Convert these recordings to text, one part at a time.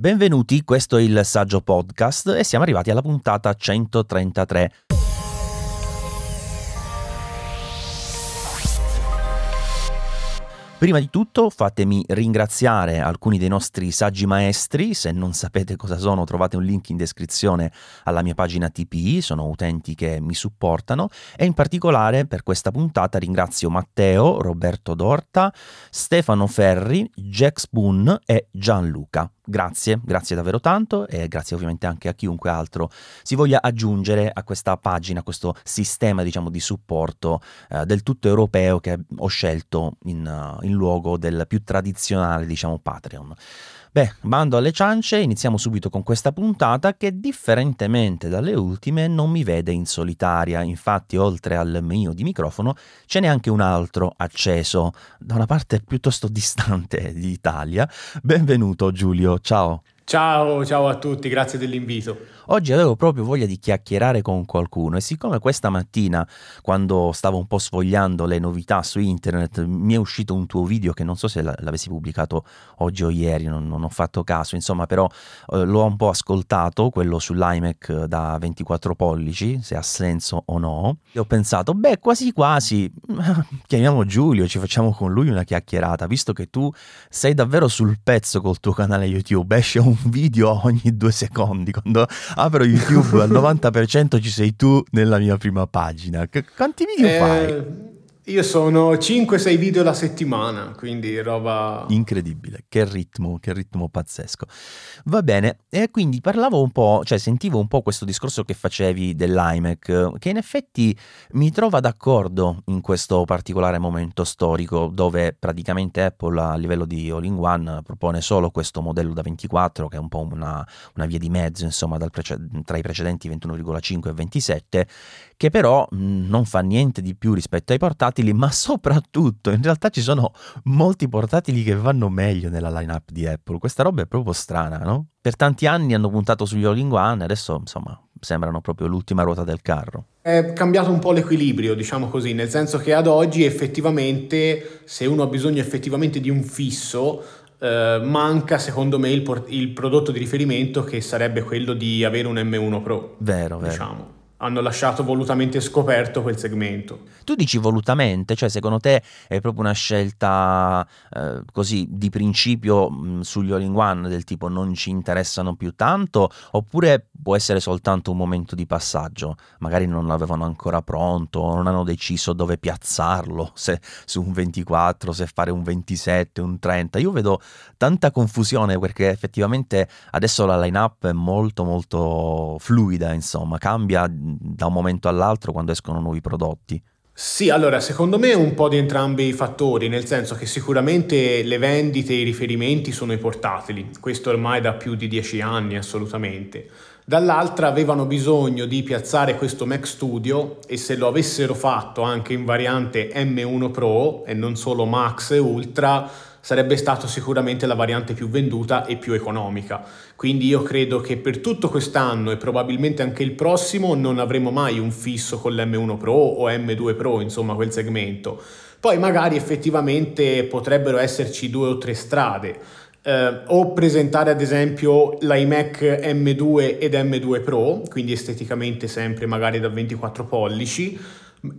Benvenuti, questo è il Saggio Podcast e siamo arrivati alla puntata 133. Prima di tutto fatemi ringraziare alcuni dei nostri saggi maestri, se non sapete cosa sono trovate un link in descrizione alla mia pagina TPI, sono utenti che mi supportano e in particolare per questa puntata ringrazio Matteo, Roberto Dorta, Stefano Ferri, Jack Spoon e Gianluca. Grazie, grazie davvero tanto e grazie ovviamente anche a chiunque altro si voglia aggiungere a questa pagina, a questo sistema diciamo di supporto eh, del tutto europeo che ho scelto in, uh, in luogo del più tradizionale diciamo Patreon. Beh, bando alle ciance, iniziamo subito con questa puntata che differentemente dalle ultime non mi vede in solitaria, infatti oltre al mio di microfono ce n'è anche un altro acceso da una parte piuttosto distante d'Italia. Benvenuto Giulio, ciao. Ciao, ciao a tutti, grazie dell'invito. Oggi avevo proprio voglia di chiacchierare con qualcuno e siccome questa mattina, quando stavo un po' sfogliando le novità su internet, mi è uscito un tuo video che non so se l'avessi pubblicato oggi o ieri, non, non ho fatto caso, insomma, però eh, l'ho un po' ascoltato, quello sull'iMac da 24 pollici, se ha senso o no, e ho pensato, beh, quasi quasi, chiamiamo Giulio, ci facciamo con lui una chiacchierata, visto che tu sei davvero sul pezzo col tuo canale YouTube, esce un video ogni due secondi, quando apro YouTube al 90% ci sei tu nella mia prima pagina. Qu- quanti video eh, fai? Io sono 5-6 video alla settimana, quindi roba... Incredibile, che ritmo, che ritmo pazzesco. Va bene, e quindi parlavo un po', cioè sentivo un po' questo discorso che facevi dell'iMac, che in effetti mi trova d'accordo in questo particolare momento storico, dove praticamente Apple a livello di all-in-one propone solo questo modello da 24, che è un po' una, una via di mezzo, insomma, prece- tra i precedenti 21,5 e 27, che però non fa niente di più rispetto ai portatili, ma soprattutto in realtà ci sono molti portatili che vanno meglio nella lineup di Apple. Questa roba è proprio strana, no? Per tanti anni hanno puntato sugli all-in-one, adesso insomma sembrano proprio l'ultima ruota del carro. È cambiato un po' l'equilibrio, diciamo così, nel senso che ad oggi effettivamente, se uno ha bisogno effettivamente di un fisso, eh, manca secondo me il, por- il, prodotto di riferimento che sarebbe quello di avere un M1 Pro. Vero, vero. Hanno lasciato volutamente scoperto quel segmento. Tu dici volutamente, cioè secondo te è proprio una scelta eh, così di principio mh, sugli all-in-one del tipo non ci interessano più tanto oppure può essere soltanto un momento di passaggio, magari non l'avevano ancora pronto, non hanno deciso dove piazzarlo, se su un 24, se fare un 27, un 30. Io vedo tanta confusione perché effettivamente adesso la line-up è molto molto fluida, insomma, cambia da un momento all'altro quando escono nuovi prodotti? Sì, allora secondo me un po' di entrambi i fattori, nel senso che sicuramente le vendite e i riferimenti sono i portatili, questo ormai da più di dieci anni assolutamente. Dall'altra avevano bisogno di piazzare questo Mac Studio e se lo avessero fatto anche in variante M1 Pro e non solo Max e Ultra, sarebbe stato sicuramente la variante più venduta e più economica. Quindi io credo che per tutto quest'anno e probabilmente anche il prossimo non avremo mai un fisso con l'M1 Pro o M2 Pro, insomma quel segmento. Poi magari effettivamente potrebbero esserci due o tre strade. Uh, o presentare ad esempio l'iMac M2 ed M2 Pro, quindi esteticamente sempre magari da 24 pollici,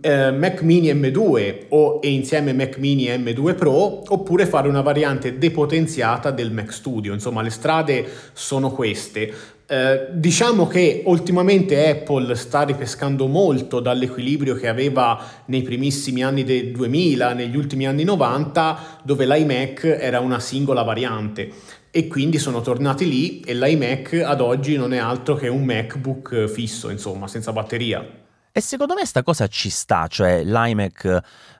eh, Mac Mini M2 o e insieme Mac Mini M2 Pro oppure fare una variante depotenziata del Mac Studio. Insomma, le strade sono queste. Eh, diciamo che ultimamente Apple sta ripescando molto dall'equilibrio che aveva nei primissimi anni del 2000, negli ultimi anni 90, dove l'iMac era una singola variante e quindi sono tornati lì e l'iMac ad oggi non è altro che un MacBook fisso, insomma, senza batteria. E secondo me sta cosa ci sta, cioè l'iMac,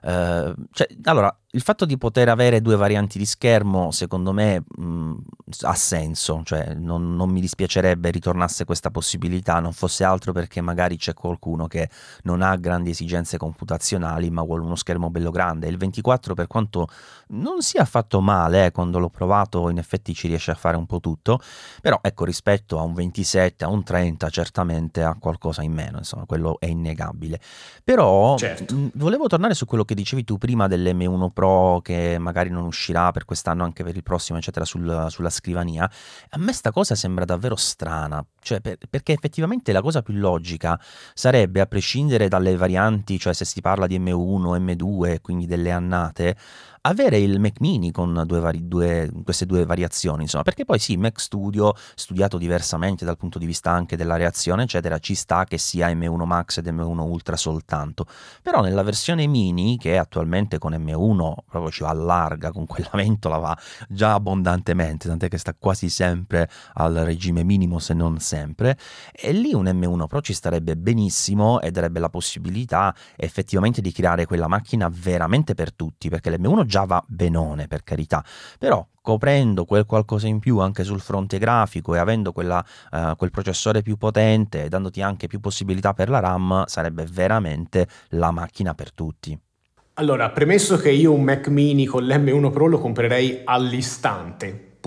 eh, cioè, allora il fatto di poter avere due varianti di schermo, secondo me, mh, ha senso, cioè non, non, mi dispiacerebbe ritornasse questa possibilità, non fosse altro perché magari c'è qualcuno che non ha grandi esigenze computazionali ma vuole uno schermo bello grande. Il 24 per quanto non sia affatto male, eh, quando l'ho provato in effetti ci riesce a fare un po' tutto, però ecco rispetto a un 27, a un 30 certamente ha qualcosa in meno, insomma quello è innegabile. Però certo. mh, volevo tornare su quello che dicevi tu prima dell'M1 Pro Pro che magari non uscirà per quest'anno, anche per il prossimo, eccetera, sul, sulla scrivania. A me sta cosa sembra davvero strana, cioè per, perché effettivamente la cosa più logica sarebbe, a prescindere dalle varianti, cioè se si parla di M1, M2, quindi delle annate, avere il Mac mini con due vari, due, queste due variazioni, insomma, perché poi sì, Mac Studio, studiato diversamente dal punto di vista anche della reazione, eccetera, ci sta che sia M1 Max ed M1 Ultra soltanto, però nella versione mini, che attualmente con M1 proprio ci va larga, con quella ventola va già abbondantemente, tant'è che sta quasi sempre al regime minimo se non sempre, e lì un M1 Pro ci starebbe benissimo e darebbe la possibilità effettivamente di creare quella macchina veramente per tutti, perché l'M1 già va benone per carità, però coprendo quel qualcosa in più anche sul fronte grafico e avendo quella, uh, quel processore più potente e dandoti anche più possibilità per la RAM, sarebbe veramente la macchina per tutti. Allora, premesso che io un Mac mini con l'M1 Pro lo comprerei all'istante,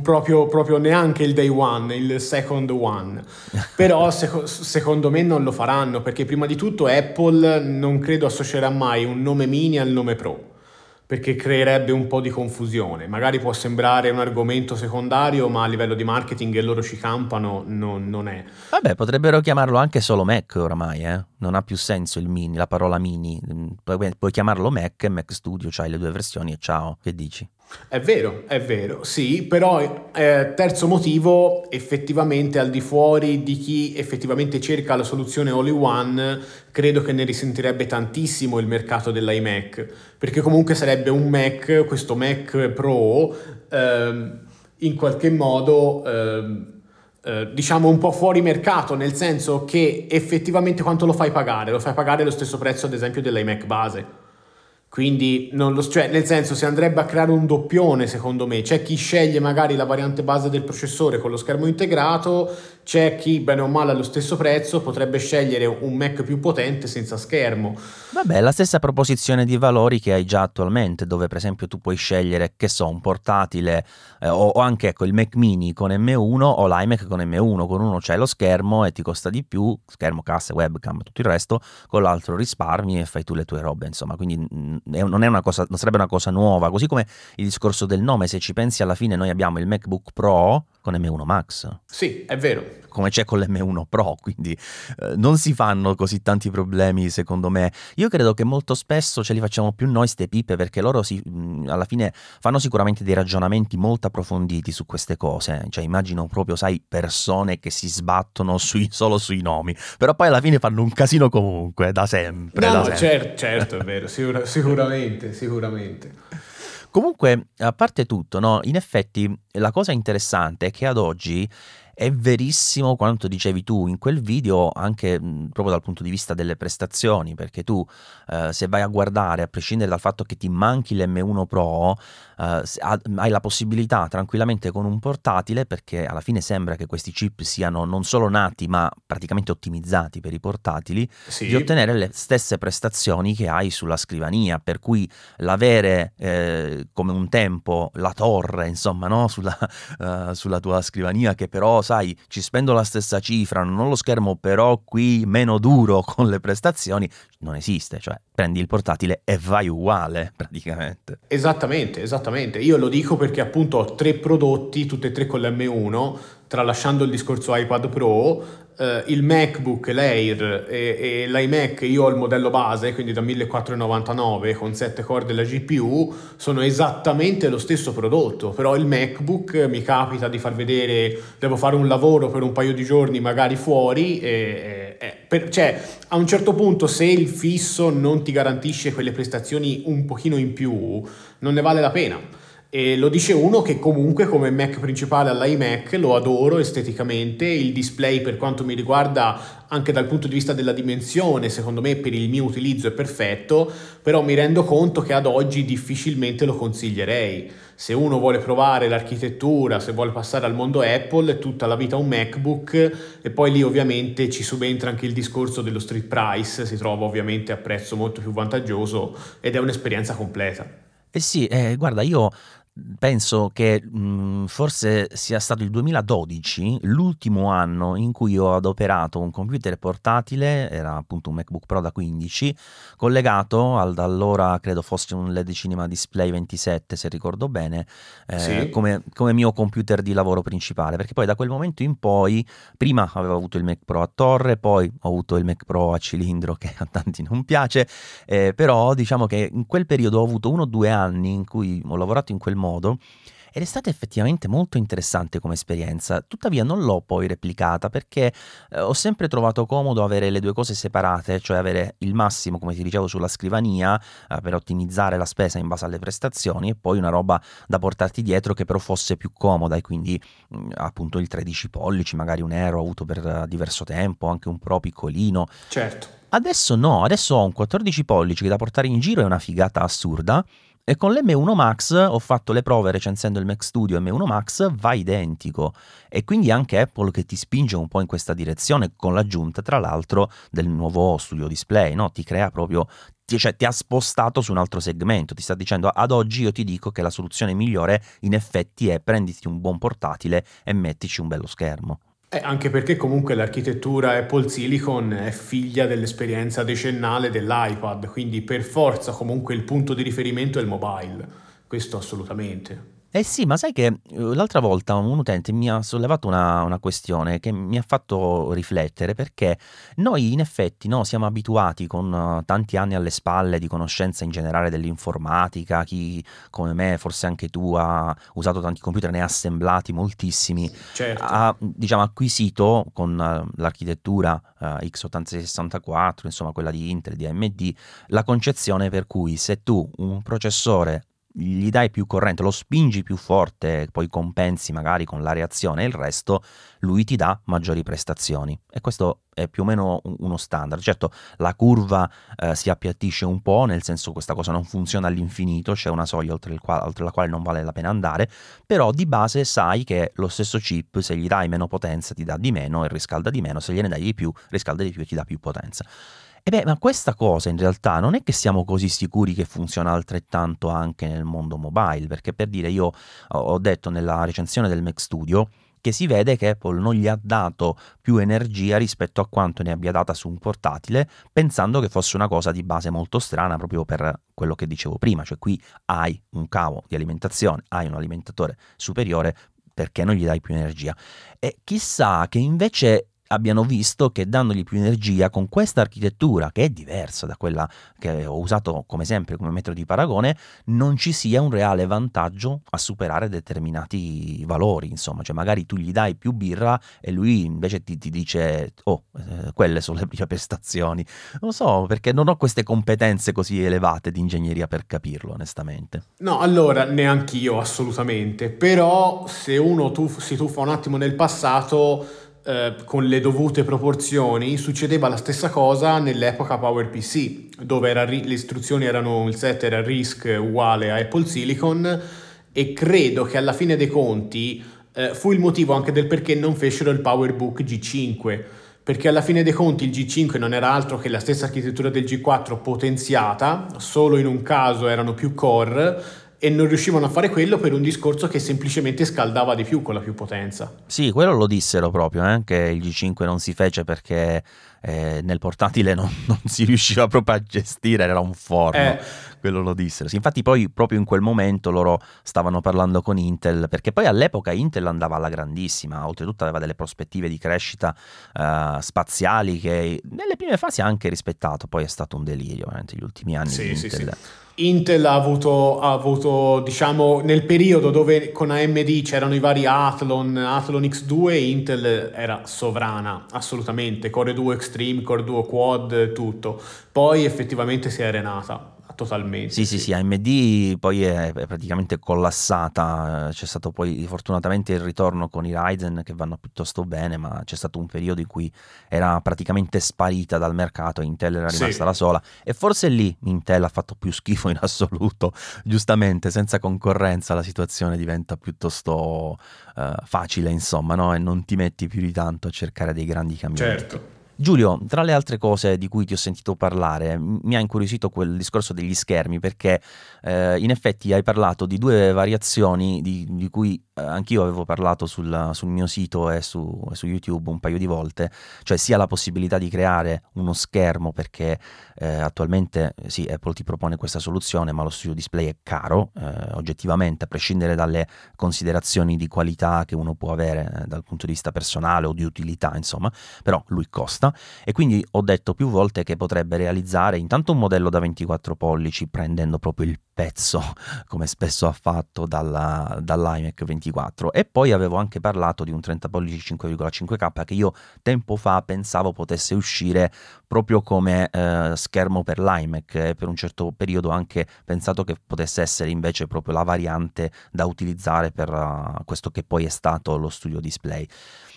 proprio, proprio, neanche il day one, il second one. Però sec- secondo me non lo faranno perché prima di tutto Apple non credo associerà mai un nome mini al nome Pro perché creerebbe un po' di confusione. Magari può sembrare un argomento secondario, ma a livello di marketing e loro ci campano non, non è. Vabbè, potrebbero chiamarlo anche solo Mac oramai, eh? non ha più senso il mini, la parola mini. Pu- puoi chiamarlo Mac, Mac Studio, c'hai le due versioni e ciao, che dici? È vero, è vero, sì, però eh, terzo motivo, effettivamente al di fuori di chi effettivamente cerca la soluzione all in one, credo che ne risentirebbe tantissimo il mercato dell'iMac, perché comunque sarebbe un Mac, questo Mac Pro, ehm, in qualche modo... Ehm, eh, diciamo un po' fuori mercato, nel senso che effettivamente quanto lo fai pagare? Lo fai pagare lo stesso prezzo, ad esempio, dell'iMac base quindi, lo, cioè, nel senso, si andrebbe a creare un doppione, secondo me. C'è chi sceglie magari la variante base del processore con lo schermo integrato, c'è chi, bene o male, allo stesso prezzo potrebbe scegliere un Mac più potente senza schermo. Vabbè, la stessa proposizione di valori che hai già attualmente, dove per esempio tu puoi scegliere, che so, un portatile eh, o, o, anche ecco, il Mac mini con M1 o l'iMac con M1. Con uno c'è lo schermo e ti costa di più, schermo, casse, webcam, tutto il resto, con l'altro risparmi e fai tu le tue robe, insomma. Quindi mm, non, è una cosa, non sarebbe una cosa nuova, così come il discorso del nome, se ci pensi alla fine noi abbiamo il MacBook Pro con M1 Max. Sì, è vero. Come c'è con l'M1 Pro, quindi eh, non si fanno così tanti problemi secondo me. Io credo che molto spesso ce li facciamo più noi ste pippe perché loro si, mh, alla fine fanno sicuramente dei ragionamenti molto approfonditi su queste cose. Cioè immagino proprio, sai, persone che si sbattono sui, solo sui nomi, però poi alla fine fanno un casino comunque, da sempre. No, da sempre. Certo, certo, è vero, sicura, sicuramente, sicuramente. Comunque, a parte tutto, no, in effetti la cosa interessante è che ad oggi è verissimo quanto dicevi tu in quel video, anche mh, proprio dal punto di vista delle prestazioni, perché tu eh, se vai a guardare, a prescindere dal fatto che ti manchi l'M1 Pro, eh, hai la possibilità tranquillamente con un portatile, perché alla fine sembra che questi chip siano non solo nati, ma praticamente ottimizzati per i portatili, sì. di ottenere le stesse prestazioni che hai sulla scrivania, per cui l'avere eh, come un tempo la torre, insomma, no? sulla, uh, sulla tua scrivania, che però sai, ci spendo la stessa cifra, non ho lo schermo però qui meno duro con le prestazioni, non esiste, cioè prendi il portatile e vai uguale praticamente. Esattamente, esattamente. Io lo dico perché appunto ho tre prodotti, tutti e tre con l'M1, tralasciando il discorso iPad Pro, Uh, il MacBook, l'Air e, e, l'iMac, io ho il modello base, quindi da 1499 con 7 core della GPU, sono esattamente lo stesso prodotto, però il MacBook mi capita di far vedere, devo fare un lavoro per un paio di giorni magari fuori, e, e, per, cioè a un certo punto se il fisso non ti garantisce quelle prestazioni un pochino in più, non ne vale la pena. E lo dice uno che comunque come Mac principale all'iMac lo adoro esteticamente, il display per quanto mi riguarda anche dal punto di vista della dimensione secondo me per il mio utilizzo è perfetto, però mi rendo conto che ad oggi difficilmente lo consiglierei. Se uno vuole provare l'architettura, se vuole passare al mondo Apple, tutta la vita un MacBook e poi lì ovviamente ci subentra anche il discorso dello street price, si trova ovviamente a prezzo molto più vantaggioso ed è un'esperienza completa. Eh sì, eh, guarda, io penso che mh, forse sia stato il 2012 l'ultimo anno in cui ho adoperato un computer portatile, era appunto un MacBook Pro da 15, collegato al da allora credo fosse un LED Cinema Display 27 se ricordo bene, eh, sì. come, come, mio computer di lavoro principale, perché poi da quel momento in poi, prima avevo avuto il Mac Pro a torre, poi ho avuto il Mac Pro a cilindro che a tanti non piace, eh, però diciamo che in quel periodo ho avuto uno o due anni in cui ho lavorato in quel modo ed è stata effettivamente molto interessante come esperienza, tuttavia non l'ho poi replicata perché eh, ho sempre trovato comodo avere le due cose separate, cioè avere il massimo, come ti dicevo, sulla scrivania eh, per ottimizzare la spesa in base alle prestazioni e poi una roba da portarti dietro che però fosse più comoda e quindi mh, mm, appunto il 13 pollici, magari un Aero avuto per uh, diverso tempo, anche un Pro piccolino. Certo. Adesso no, adesso ho un 14 pollici che da portare in giro è una figata assurda e con l'M1 Max ho fatto le prove recensendo il Mac Studio M1 Max, va identico. E quindi anche Apple che ti spinge un po' in questa direzione, con l'aggiunta tra l'altro del nuovo Studio Display, no? Ti crea proprio, ti, cioè, ti ha spostato su un altro segmento, ti sta dicendo ad oggi io ti dico che la soluzione migliore in effetti è prenditi un buon portatile e mettici un bello schermo. Eh, anche perché comunque l'architettura Apple Silicon è figlia dell'esperienza decennale dell'iPad, quindi per forza comunque il punto di riferimento è il mobile, questo assolutamente. Eh sì, ma sai che eh, l'altra volta un utente mi ha sollevato una, una questione che mi ha fatto riflettere perché noi in effetti no, siamo abituati con uh, tanti anni alle spalle di conoscenza in generale dell'informatica, chi come me, forse anche tu, ha usato tanti computer, ne ha assemblati moltissimi, certo. ha diciamo, acquisito con uh, l'architettura uh, x8664, insomma quella di Intel, di AMD, la concezione per cui se tu un processore gli dai più corrente, lo spingi più forte, poi compensi magari con la reazione e il resto, lui ti dà maggiori prestazioni. E questo è più o meno uno standard. Certo, la curva eh, si appiattisce un po', nel senso che questa cosa non funziona all'infinito, c'è una soglia oltre, quale, oltre, la quale non vale la pena andare, però di base sai che lo stesso chip, se gli dai meno potenza, ti dà di meno e riscalda di meno, se gliene dai di più, riscalda di più e ti dà più potenza. E beh, ma questa cosa in realtà non è che siamo così sicuri che funziona altrettanto anche nel mondo mobile, perché per dire io ho detto nella recensione del Mac Studio che si vede che Apple non gli ha dato più energia rispetto a quanto ne abbia data su un portatile, pensando che fosse una cosa di base molto strana proprio per quello che dicevo prima, cioè qui hai un cavo di alimentazione, hai un alimentatore superiore, perché non gli dai più energia? E chissà che invece abbiano visto che dandogli più energia con questa architettura, che è diversa da quella che ho usato come sempre come metodo di paragone, non ci sia un reale vantaggio a superare determinati valori. Insomma, cioè magari tu gli dai più birra e lui invece ti, ti dice, oh, eh, quelle sono le mie prestazioni. Non so, perché non ho queste competenze così elevate di ingegneria per capirlo, onestamente. No, allora, neanch'io assolutamente. Però se uno tuff- si tuffa un attimo nel passato eh, con le dovute proporzioni, succedeva la stessa cosa nell'epoca PowerPC, dove era, le istruzioni erano, il set era RISC uguale a Apple Silicon e credo che alla fine dei conti eh, fu il motivo anche del perché non fecero il PowerBook G5 perché alla fine dei conti il G5 non era altro che la stessa architettura del G4 potenziata, solo in un caso erano più core e non riuscivano a fare quello per un discorso che semplicemente scaldava di più con la più potenza. Sì, quello lo dissero proprio, eh, che il G5 non si fece perché eh, nel portatile non, non, si riusciva proprio a gestire, era un forno, eh. Quello lo dissero. Sì, infatti poi proprio in quel momento loro stavano parlando con Intel, perché poi all'epoca Intel andava alla grandissima, oltretutto aveva delle prospettive di crescita uh, spaziali che nelle prime fasi ha anche rispettato, poi è stato un delirio veramente gli ultimi anni sì, di Intel. Sì. Intel ha avuto, ha avuto, diciamo, nel periodo dove con AMD c'erano i vari Athlon, Athlon X2, Intel era sovrana, assolutamente, Core 2 Extreme, Core 2 Quad, tutto. Poi effettivamente si è arenata totalmente. Sì, sì, sì, AMD poi è, praticamente collassata, c'è stato poi fortunatamente il ritorno con i Ryzen che vanno piuttosto bene, ma c'è stato un periodo in cui era praticamente sparita dal mercato, Intel era rimasta sì. la sola e forse lì Intel ha fatto più schifo in assoluto, giustamente, senza concorrenza la situazione diventa piuttosto uh, facile, insomma, no? e non ti metti più di tanto a cercare dei grandi cambiamenti. Certo. Giulio, tra le altre cose di cui ti ho sentito parlare, mi ha incuriosito quel discorso degli schermi perché eh, in effetti hai parlato di due variazioni di, di cui anch'io avevo parlato sul, sul mio sito e su, su, YouTube un paio di volte, cioè sia la possibilità di creare uno schermo perché eh, attualmente sì, Apple ti propone questa soluzione, ma lo studio display è caro, eh, oggettivamente, a prescindere dalle considerazioni di qualità che uno può avere eh, dal punto di vista personale o di utilità, insomma, però lui costa. E quindi ho detto più volte che potrebbe realizzare intanto un modello da 24 pollici prendendo proprio il pezzo come spesso ha fatto dalla, dall'iMac 24 e poi avevo anche parlato di un 30 pollici 5,5K che io tempo fa pensavo potesse uscire proprio come eh, schermo per l'iMac e per un certo periodo anche pensato che potesse essere invece proprio la variante da utilizzare per uh, questo che poi è stato lo studio display.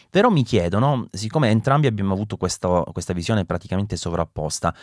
Però mi chiedono, siccome entrambi abbiamo avuto questa, questa visione praticamente sovrapposta,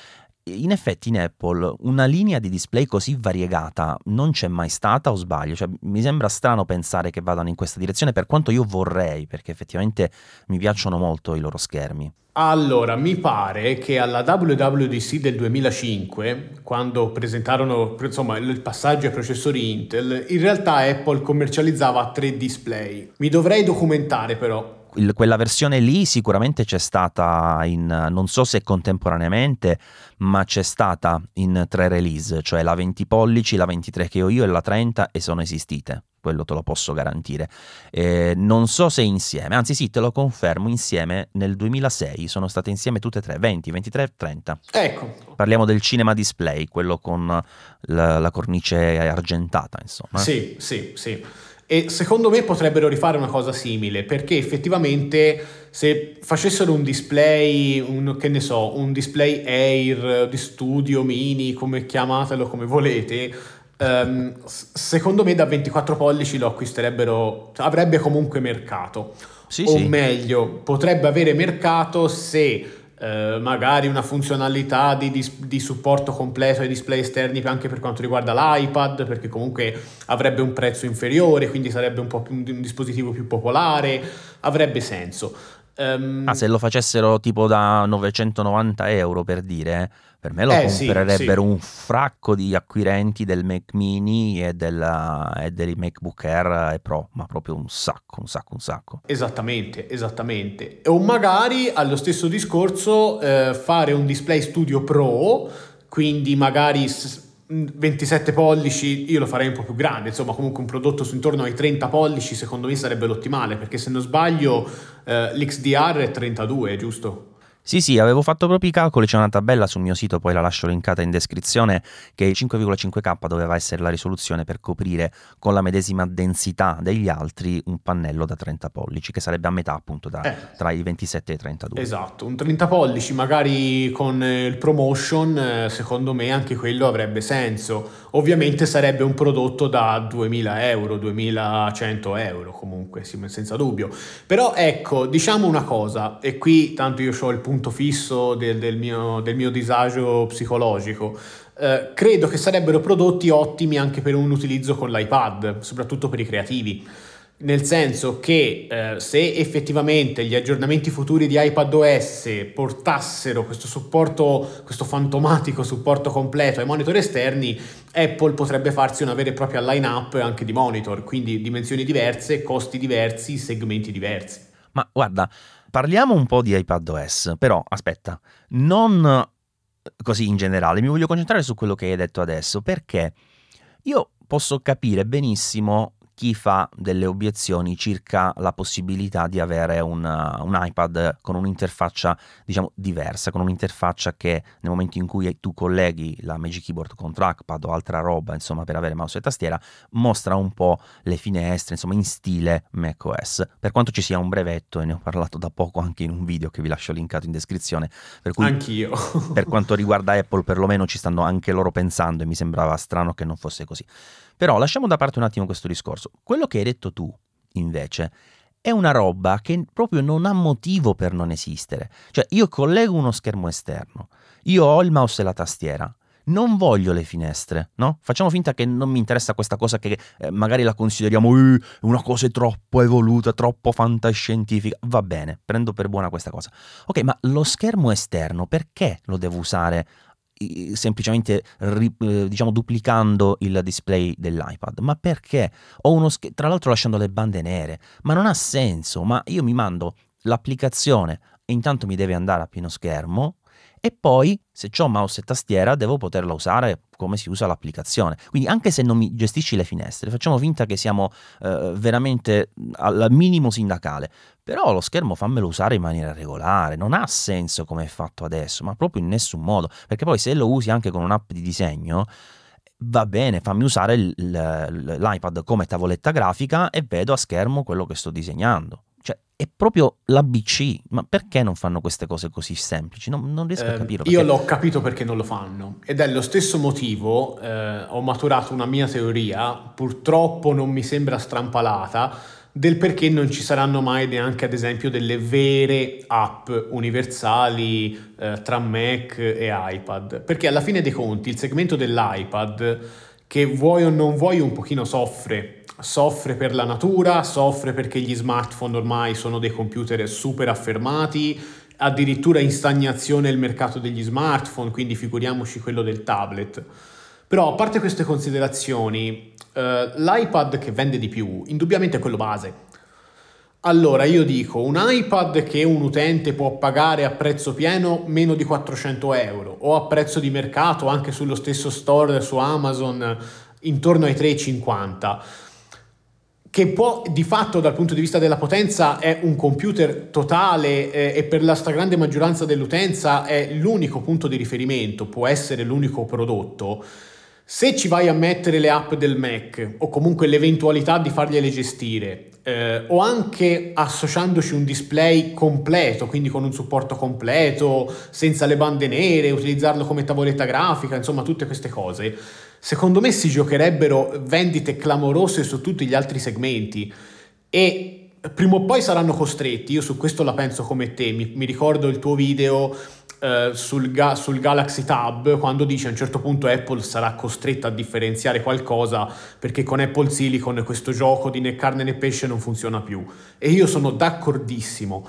in effetti in Apple una linea di display così variegata non c'è mai stata o sbaglio? Cioè, mi sembra strano pensare che vadano in questa direzione per quanto io vorrei, perché effettivamente mi piacciono molto i loro schermi. Allora, mi pare che alla WWDC del 2005, quando presentarono insomma, il passaggio ai processori Intel, in realtà Apple commercializzava tre display. Mi dovrei documentare però, il, quella versione lì sicuramente c'è stata in, non so se contemporaneamente, ma c'è stata in tre release, cioè la 20 pollici, la 23 che ho io e la 30 e sono esistite, quello te lo posso garantire. Eh, non so se insieme, anzi sì, te lo confermo, insieme nel 2006 sono state insieme tutte e tre, 20, 23 e 30. Ecco. Parliamo del cinema display, quello con la, la cornice argentata, insomma. Sì, sì, sì. E secondo me potrebbero rifare una cosa simile, perché effettivamente se facessero un display, un, che ne so, un display Air di studio mini, come chiamatelo come volete, um, secondo me da 24 pollici lo acquisterebbero, avrebbe comunque mercato. Sì, o sì. meglio, potrebbe avere mercato se eh, magari una funzionalità di, di, di, supporto completo ai display esterni anche per quanto riguarda l'iPad, perché comunque avrebbe un prezzo inferiore, quindi sarebbe un, più, un dispositivo più popolare, avrebbe senso. Um, ah, se lo facessero tipo da 990 euro per dire, per me lo eh, comprerebbero sì, sì. un fracco di acquirenti del Mac mini e, della, e dei MacBook Air e Pro, ma proprio un sacco, un sacco, un sacco. Esattamente, esattamente. O magari allo stesso discorso eh, fare un display studio Pro, quindi magari 27 pollici io lo farei un po' più grande, insomma comunque un prodotto su intorno ai 30 pollici secondo me sarebbe l'ottimale, perché se non sbaglio eh, l'XDR è 32, giusto? Sì, sì, avevo fatto proprio i calcoli, c'è una tabella sul mio sito, poi la lascio linkata in descrizione, che il 5,5K doveva essere la risoluzione per coprire con la medesima densità degli altri un pannello da 30 pollici, che sarebbe a metà appunto da, eh. tra i 27 e i 32. Esatto, un 30 pollici magari con il promotion, eh, secondo me anche quello avrebbe senso. Ovviamente sarebbe un prodotto da 2000 euro, 2100 euro comunque, senza dubbio. Però ecco, diciamo una cosa, e qui tanto io ho il punto punto fisso del, del, mio, del mio, disagio psicologico. Eh, credo che sarebbero prodotti ottimi anche per un utilizzo con l'iPad, soprattutto per i creativi. Nel senso che eh, se effettivamente gli aggiornamenti futuri di iPadOS portassero questo supporto, questo fantomatico supporto completo ai monitor esterni, Apple potrebbe farsi una vera e propria line-up anche di monitor, quindi dimensioni diverse, costi diversi, segmenti diversi. Ma guarda, Parliamo un po' di iPadOS, però aspetta, non così in generale, mi voglio concentrare su quello che hai detto adesso, perché io posso capire benissimo chi fa delle obiezioni circa la possibilità di avere un, un, iPad con un'interfaccia diciamo diversa, con un'interfaccia che nel momento in cui tu colleghi la Magic Keyboard con trackpad o altra roba, insomma, per avere mouse e tastiera, mostra un po' le finestre, insomma, in stile macOS. Per quanto ci sia un brevetto, e ne ho parlato da poco anche in un video che vi lascio linkato in descrizione, per cui Anch'io. per quanto riguarda Apple, perlomeno ci stanno anche loro pensando e mi sembrava strano che non fosse così. Però lasciamo da parte un attimo questo discorso. Quello che hai detto tu, invece, è una roba che proprio non ha motivo per non esistere. Cioè, io collego uno schermo esterno, io ho il mouse e la tastiera. non voglio le finestre, no? Facciamo finta che non mi interessa questa cosa che eh, magari la consideriamo eh, una cosa troppo evoluta, troppo fantascientifica. Va bene, prendo per buona questa cosa. Ok, ma lo schermo esterno perché lo devo usare semplicemente eh, diciamo duplicando il display dell'iPad. Ma perché? Ho uno schermo tra l'altro lasciando le bande nere. Ma non ha senso ma io mi mando l'applicazione e intanto mi deve andare a pieno schermo e poi se ho mouse e tastiera devo poterla usare come si usa l'applicazione. Quindi anche se non mi gestisci le finestre, facciamo finta che siamo eh, veramente al minimo sindacale, però lo schermo fammelo usare in maniera regolare, non ha senso come è fatto adesso, ma proprio in nessun modo, perché poi se lo usi anche con un'app di disegno, va bene, fammi usare l'iPad come tavoletta grafica e vedo a schermo quello che sto disegnando è proprio l'ABC. Ma perché non fanno queste cose così semplici? Non, non riesco eh, a capirlo. Perché... Io l'ho capito perché non lo fanno. Ed è lo stesso motivo, eh, ho maturato una mia teoria, purtroppo non mi sembra strampalata, del perché non ci saranno mai neanche, ad esempio, delle vere app universali eh, tra Mac e iPad. Perché alla fine dei conti il segmento dell'iPad, che vuoi o non vuoi, un pochino soffre soffre per la natura, soffre perché gli smartphone ormai sono dei computer super affermati, addirittura in stagnazione il mercato degli smartphone, quindi figuriamoci quello del tablet. Però a parte queste considerazioni, eh, l'iPad che vende di più, indubbiamente è quello base. Allora io dico, un iPad che un utente può pagare a prezzo pieno meno di 400 euro o a prezzo di mercato anche sullo stesso store su Amazon intorno ai 3,50 che può di fatto dal punto di vista della potenza è un computer totale eh, e per la stragrande maggioranza dell'utenza è l'unico punto di riferimento, può essere l'unico prodotto. Se ci vai a mettere le app del Mac o comunque l'eventualità di fargliele gestire eh, o anche associandoci un display completo, quindi con un supporto completo, senza le bande nere, utilizzarlo come tavoletta grafica, insomma tutte queste cose, secondo me si giocherebbero vendite clamorose su tutti gli altri segmenti e prima o poi saranno costretti, io su questo la penso come te, mi, mi ricordo il tuo video eh, sul, ga- sul, Galaxy Tab quando dice a un certo punto Apple sarà costretta a differenziare qualcosa perché con Apple Silicon questo gioco di né carne né pesce non funziona più. E io sono d'accordissimo,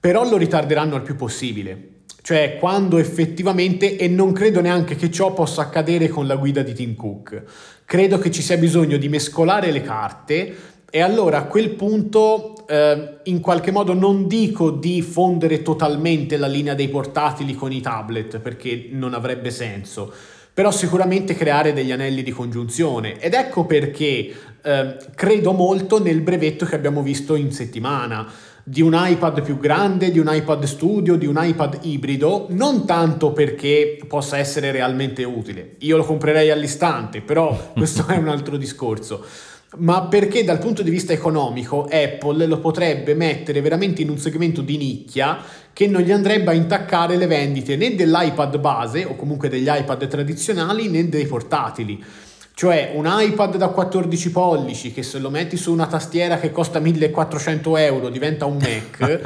però lo ritarderanno il più possibile cioè quando effettivamente, e non credo neanche che ciò possa accadere con la guida di Tim Cook, credo che ci sia bisogno di mescolare le carte e allora a quel punto eh, in qualche modo non dico di fondere totalmente la linea dei portatili con i tablet perché non avrebbe senso, però sicuramente creare degli anelli di congiunzione. Ed ecco perché eh, credo molto nel brevetto che abbiamo visto in settimana di un iPad più grande, di un iPad studio, di un iPad ibrido, non tanto perché possa essere realmente utile, io lo comprerei all'istante, però questo è un altro discorso, ma perché dal punto di vista economico Apple lo potrebbe mettere veramente in un segmento di nicchia che non gli andrebbe a intaccare le vendite né dell'iPad base o comunque degli iPad tradizionali né dei portatili. Cioè un iPad da 14 pollici che se lo metti su una tastiera che costa 1400 euro diventa un Mac,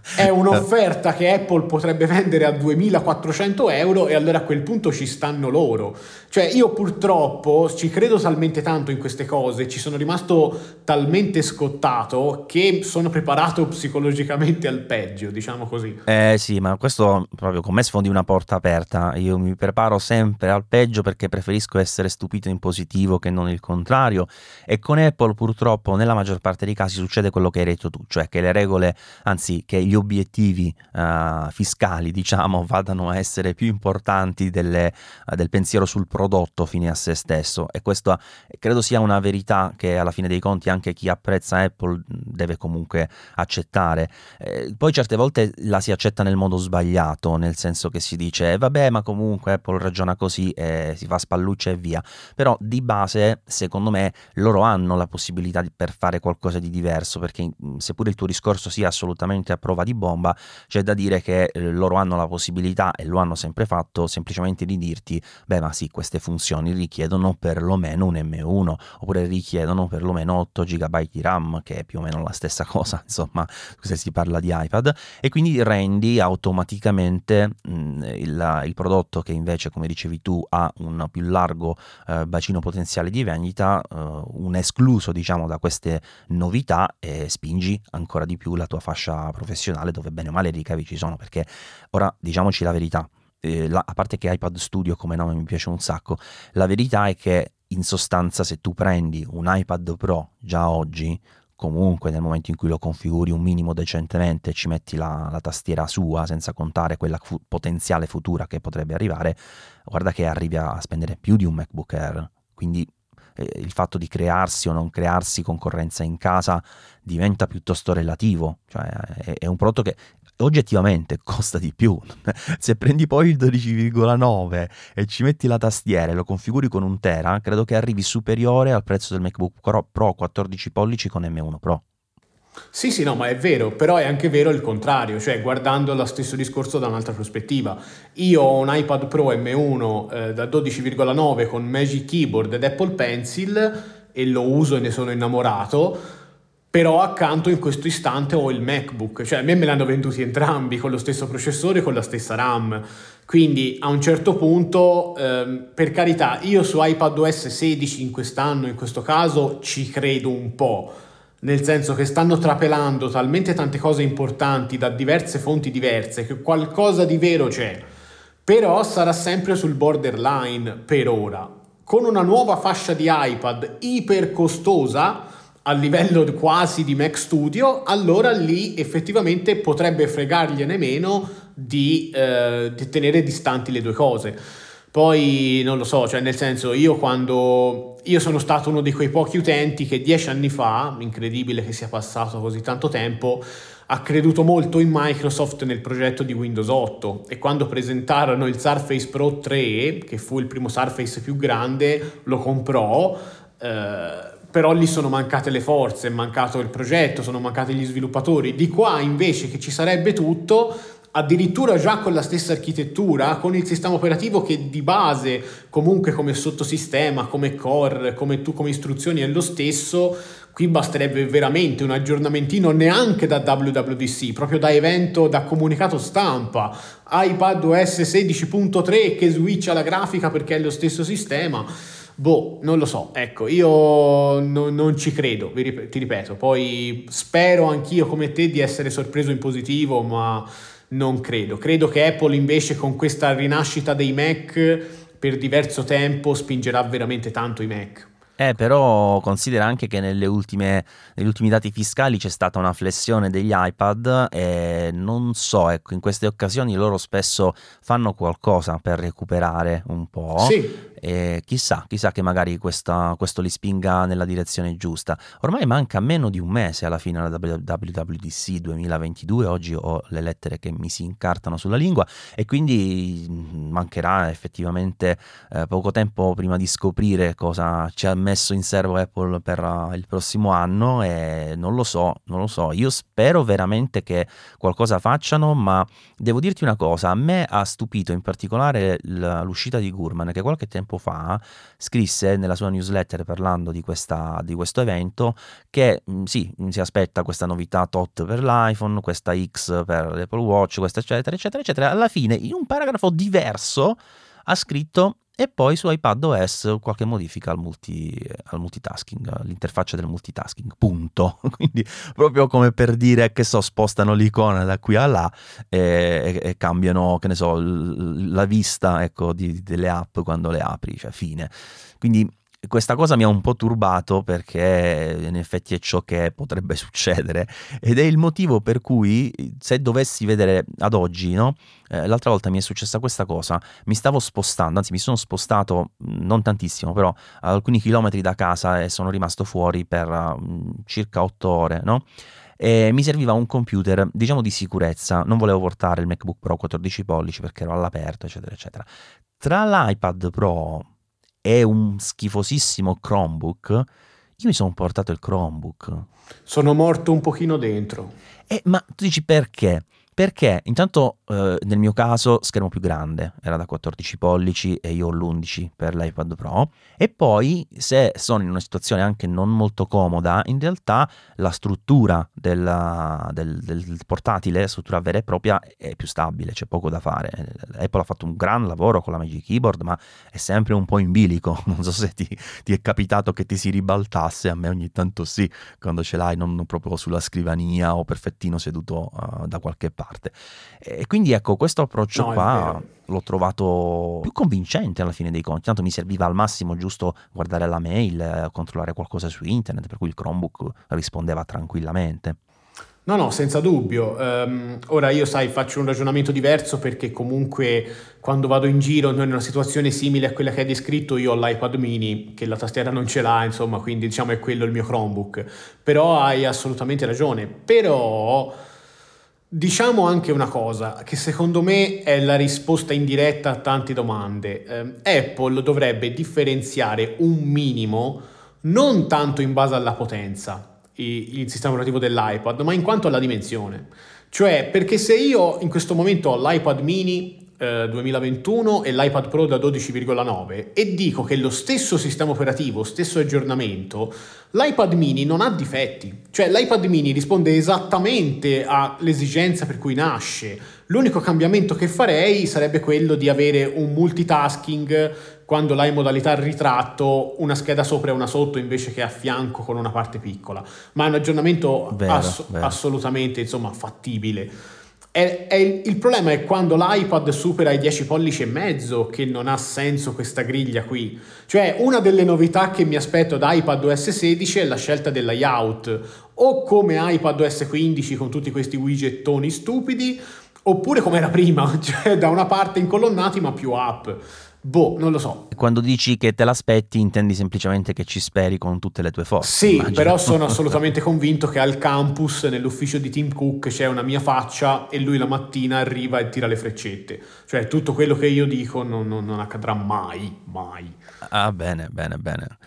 è un'offerta che Apple potrebbe vendere a 2400 euro e allora a quel punto ci stanno loro. Cioè io purtroppo ci credo talmente tanto in queste cose, ci sono rimasto talmente scottato che sono preparato psicologicamente al peggio, diciamo così. Eh sì, ma questo proprio con me sfondi una porta aperta. Io mi preparo sempre al peggio perché preferisco essere stupito in positivo positivo che non il contrario. E con Apple purtroppo nella maggior parte dei casi succede quello che hai detto tu, cioè che le regole, anzi che gli obiettivi uh, fiscali diciamo vadano a essere più importanti delle, uh, del pensiero sul prodotto fine a se stesso. E questo credo sia una verità che alla fine dei conti anche chi apprezza Apple deve comunque accettare. Eh, poi certe volte la si accetta nel modo sbagliato, nel senso che si dice eh, vabbè ma comunque Apple ragiona così e si fa spalluccia e via, però di base, secondo me, loro hanno la possibilità di, per fare qualcosa di diverso, perché mm, seppure il tuo discorso sia assolutamente a prova di bomba, c'è da dire che eh, loro hanno la possibilità, e lo hanno sempre fatto, semplicemente di dirti, beh ma sì, queste funzioni richiedono perlomeno un M1, oppure richiedono perlomeno 8 GB di RAM, che è più o meno la stessa cosa, insomma, se si parla di iPad, e quindi rendi automaticamente mh, mm, il, il, prodotto che invece, come dicevi tu, ha un più largo eh, bacino potenziale di vendita, eh, un escluso diciamo da queste novità e spingi ancora di più la tua fascia professionale dove bene o male i ricavi ci sono, perché ora diciamoci la verità, eh, la, a parte che iPad Studio come nome mi piace un sacco, la verità è che in sostanza se tu prendi un iPad Pro già oggi, comunque nel momento in cui lo configuri un minimo decentemente ci metti la, la tastiera sua senza contare quella fu- potenziale futura che potrebbe arrivare, guarda che arrivi a spendere più di un MacBook Air. Quindi eh, il fatto di crearsi o non crearsi concorrenza in casa diventa piuttosto relativo, cioè è, è un prodotto che oggettivamente costa di più. Se prendi poi il 12,9 e ci metti la tastiera e lo configuri con un tera, credo che arrivi superiore al prezzo del MacBook Pro 14 pollici con M1 Pro. Sì, sì, no, ma è vero, però è anche vero il contrario, cioè guardando lo stesso discorso da un'altra prospettiva. Io ho un iPad Pro M1 eh, da 12,9 con Magic Keyboard ed Apple Pencil e lo uso e ne sono innamorato però accanto in questo istante ho il MacBook, cioè a me me l'hanno venduti entrambi con lo stesso processore e con la stessa RAM. Quindi a un certo punto, ehm, per carità, io su iPadOS 16 in quest'anno, in questo caso, ci credo un po', nel senso che stanno trapelando talmente tante cose importanti da diverse fonti diverse che qualcosa di vero c'è, però sarà sempre sul borderline per ora. Con una nuova fascia di iPad iper costosa, a livello quasi di Mac Studio, allora lì effettivamente potrebbe fregargliene meno di, eh, di, tenere distanti le due cose. Poi non lo so, cioè nel senso io quando io sono stato uno di quei pochi utenti che dieci anni fa, incredibile che sia passato così tanto tempo, ha creduto molto in Microsoft nel progetto di Windows 8 e quando presentarono il Surface Pro 3, che fu il primo Surface più grande, lo comprò. Eh, però lì sono mancate le forze, è mancato il progetto, sono mancati gli sviluppatori. Di qua invece che ci sarebbe tutto, addirittura già con la stessa architettura, con il sistema operativo che di base, comunque come sottosistema, come core, come, tu, come istruzioni è lo stesso, qui basterebbe veramente un aggiornamentino neanche da WWDC, proprio da evento, da comunicato stampa, iPad OS 16.3 che switcha la grafica perché è lo stesso sistema. Boh, non lo so, ecco, io no, non ci credo, ti ripeto, poi spero anch'io come te di essere sorpreso in positivo, ma non credo. Credo che Apple invece con questa rinascita dei Mac per diverso tempo spingerà veramente tanto i Mac. Eh, però considera anche che nelle ultime, negli ultimi dati fiscali c'è stata una flessione degli iPad e non so, ecco, in queste occasioni loro spesso fanno qualcosa per recuperare un po'. Sì. E chissà, chissà che magari questa, questo li spinga nella direzione giusta. Ormai manca meno di un mese alla fine alla WWDC 2022, oggi ho le lettere che mi si incartano sulla lingua e quindi mm, mancherà effettivamente eh, poco tempo prima di scoprire cosa ci ha messo in serbo Apple per uh, il prossimo anno e non lo so, non lo so. Io spero veramente che qualcosa facciano, ma devo dirti una cosa, a me ha stupito in particolare l'uscita di Gurman che qualche tempo tempo fa scrisse nella sua newsletter parlando di, questa, di questo evento che mm, sì, si aspetta questa novità tot per l'iPhone, questa X per l'Apple Watch, questa eccetera, eccetera, eccetera. Alla fine, in un paragrafo diverso, ha scritto e poi su iPadOS qualche modifica al, multi, al multitasking, all'interfaccia del multitasking, punto. Quindi proprio come per dire che so, spostano l'icona da qui a là e, e, cambiano, che ne so, la vista ecco, di, delle app quando le apri, cioè fine. Quindi questa cosa mi ha un po' turbato perché in effetti è ciò che potrebbe succedere ed è il motivo per cui se dovessi vedere ad oggi, no? eh, l'altra volta mi è successa questa cosa, mi stavo spostando, anzi mi sono spostato non tantissimo, però alcuni chilometri da casa e sono rimasto fuori per uh, circa otto ore, no? E mi serviva un computer, diciamo di sicurezza, non volevo portare il MacBook Pro 14 pollici perché ero all'aperto, eccetera, eccetera. Tra l'iPad Pro è un schifosissimo Chromebook, io mi sono portato il Chromebook. Sono morto un pochino dentro. Eh, ma tu dici perché? Perché intanto eh, nel mio caso schermo più grande, era da 14 pollici e io ho l'11 per l'iPad Pro e poi se sono in una situazione anche non molto comoda, in realtà la struttura della, del, del, portatile, struttura vera e propria, è più stabile, c'è poco da fare. Apple ha fatto un gran lavoro con la Magic Keyboard, ma è sempre un po' in bilico, non so se ti, ti è capitato che ti si ribaltasse, a me ogni tanto sì, quando ce l'hai non proprio sulla scrivania o perfettino seduto uh, da qualche parte. E quindi ecco, questo approccio no, qua l'ho trovato più convincente alla fine dei conti. Tanto mi serviva al massimo giusto guardare la mail, controllare qualcosa su internet, per cui il Chromebook rispondeva tranquillamente. No, no, senza dubbio. Um, ora io, sai, faccio un ragionamento diverso perché comunque quando vado in giro, in una situazione simile a quella che hai descritto, io ho l'iPad mini, che la tastiera non ce l'ha, insomma, quindi diciamo è quello il mio Chromebook. Però hai assolutamente ragione. Però Diciamo anche una cosa, che secondo me è la risposta indiretta a tante domande. Eh, Apple dovrebbe differenziare un minimo, non tanto in base alla potenza, il sistema operativo dell'iPad, ma in quanto alla dimensione. Cioè, perché se io in questo momento ho l'iPad mini 2021 eh, e l'iPad Pro da 12,9 e dico che lo stesso sistema operativo, stesso aggiornamento, l'iPad mini non ha difetti, cioè l'iPad mini risponde esattamente all'esigenza per cui nasce. L'unico cambiamento che farei sarebbe quello di avere un multitasking quando l'hai in modalità ritratto, una scheda sopra e una sotto invece che a fianco con una parte piccola. Ma è un aggiornamento vero, ass- vero. assolutamente insomma, fattibile. È, è il, il, problema è quando l'iPad supera i 10 pollici e mezzo che non ha senso questa griglia qui. Cioè, una delle novità che mi aspetto da iPadOS 16 è la scelta del layout, o come iPadOS 15 con tutti questi widgettoni stupidi, oppure come era prima, cioè da una parte incolonnati ma più app. Boh, non lo so. Quando dici che te l'aspetti, intendi semplicemente che ci speri con tutte le tue forze. Sì, immagino. però sono assolutamente convinto che al campus, nell'ufficio di Tim Cook, c'è una mia faccia e lui la mattina arriva e tira le freccette. Cioè, tutto quello che io dico non, non, non accadrà mai, mai. Ah, bene, bene, bene.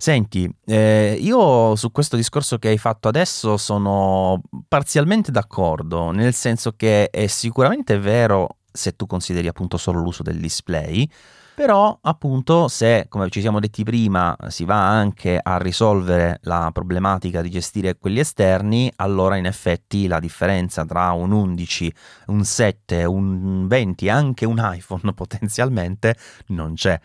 Senti, eh, io su questo discorso che hai fatto adesso sono parzialmente d'accordo, nel senso che è sicuramente vero se tu consideri appunto solo l'uso del display, però appunto se, come ci siamo detti prima, si va anche a risolvere la problematica di gestire quelli esterni, allora in effetti la differenza tra un 11, un 7, un 20 e anche un iPhone potenzialmente non c'è.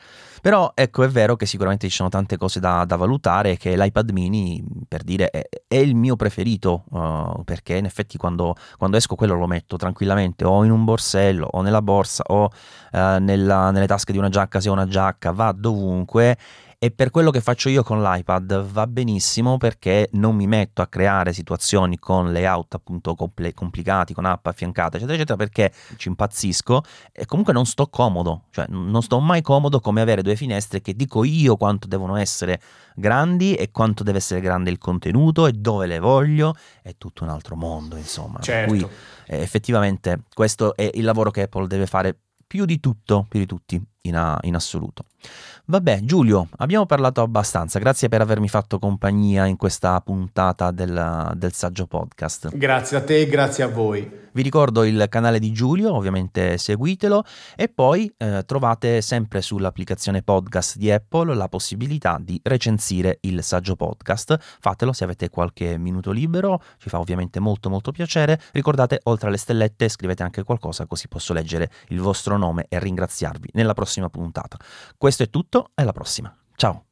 Però ecco è vero che sicuramente ci sono tante cose da, da valutare che l'iPad mini per dire è, è il mio preferito uh, perché in effetti quando, quando, esco quello lo metto tranquillamente o in un borsello o nella borsa o uh, nella, nelle tasche di una giacca se ho una giacca va dovunque e per quello che faccio io con l'iPad va benissimo perché non mi metto a creare situazioni con layout appunto compl- complicati, con app affiancate, eccetera, eccetera, perché ci impazzisco e comunque non sto comodo, cioè non sto mai comodo come avere due finestre che dico io quanto devono essere grandi e quanto deve essere grande il contenuto e dove le voglio, è tutto un altro mondo, insomma. Certo. Cui eh, effettivamente questo è il lavoro che Apple deve fare più di tutto, più di tutti in, a, in assoluto. Vabbè, Giulio, abbiamo parlato abbastanza. Grazie per avermi fatto compagnia in questa puntata del, del saggio podcast. Grazie a te e grazie a voi. Vi ricordo il canale di Giulio, ovviamente seguitelo e poi eh, trovate sempre sull'applicazione podcast di Apple la possibilità di recensire il saggio podcast. Fatelo se avete qualche minuto libero, ci fa ovviamente molto molto piacere. Ricordate, oltre alle stellette, scrivete anche qualcosa così posso leggere il vostro nome e ringraziarvi nella prossima puntata. Questo è tutto alla prossima. Ciao!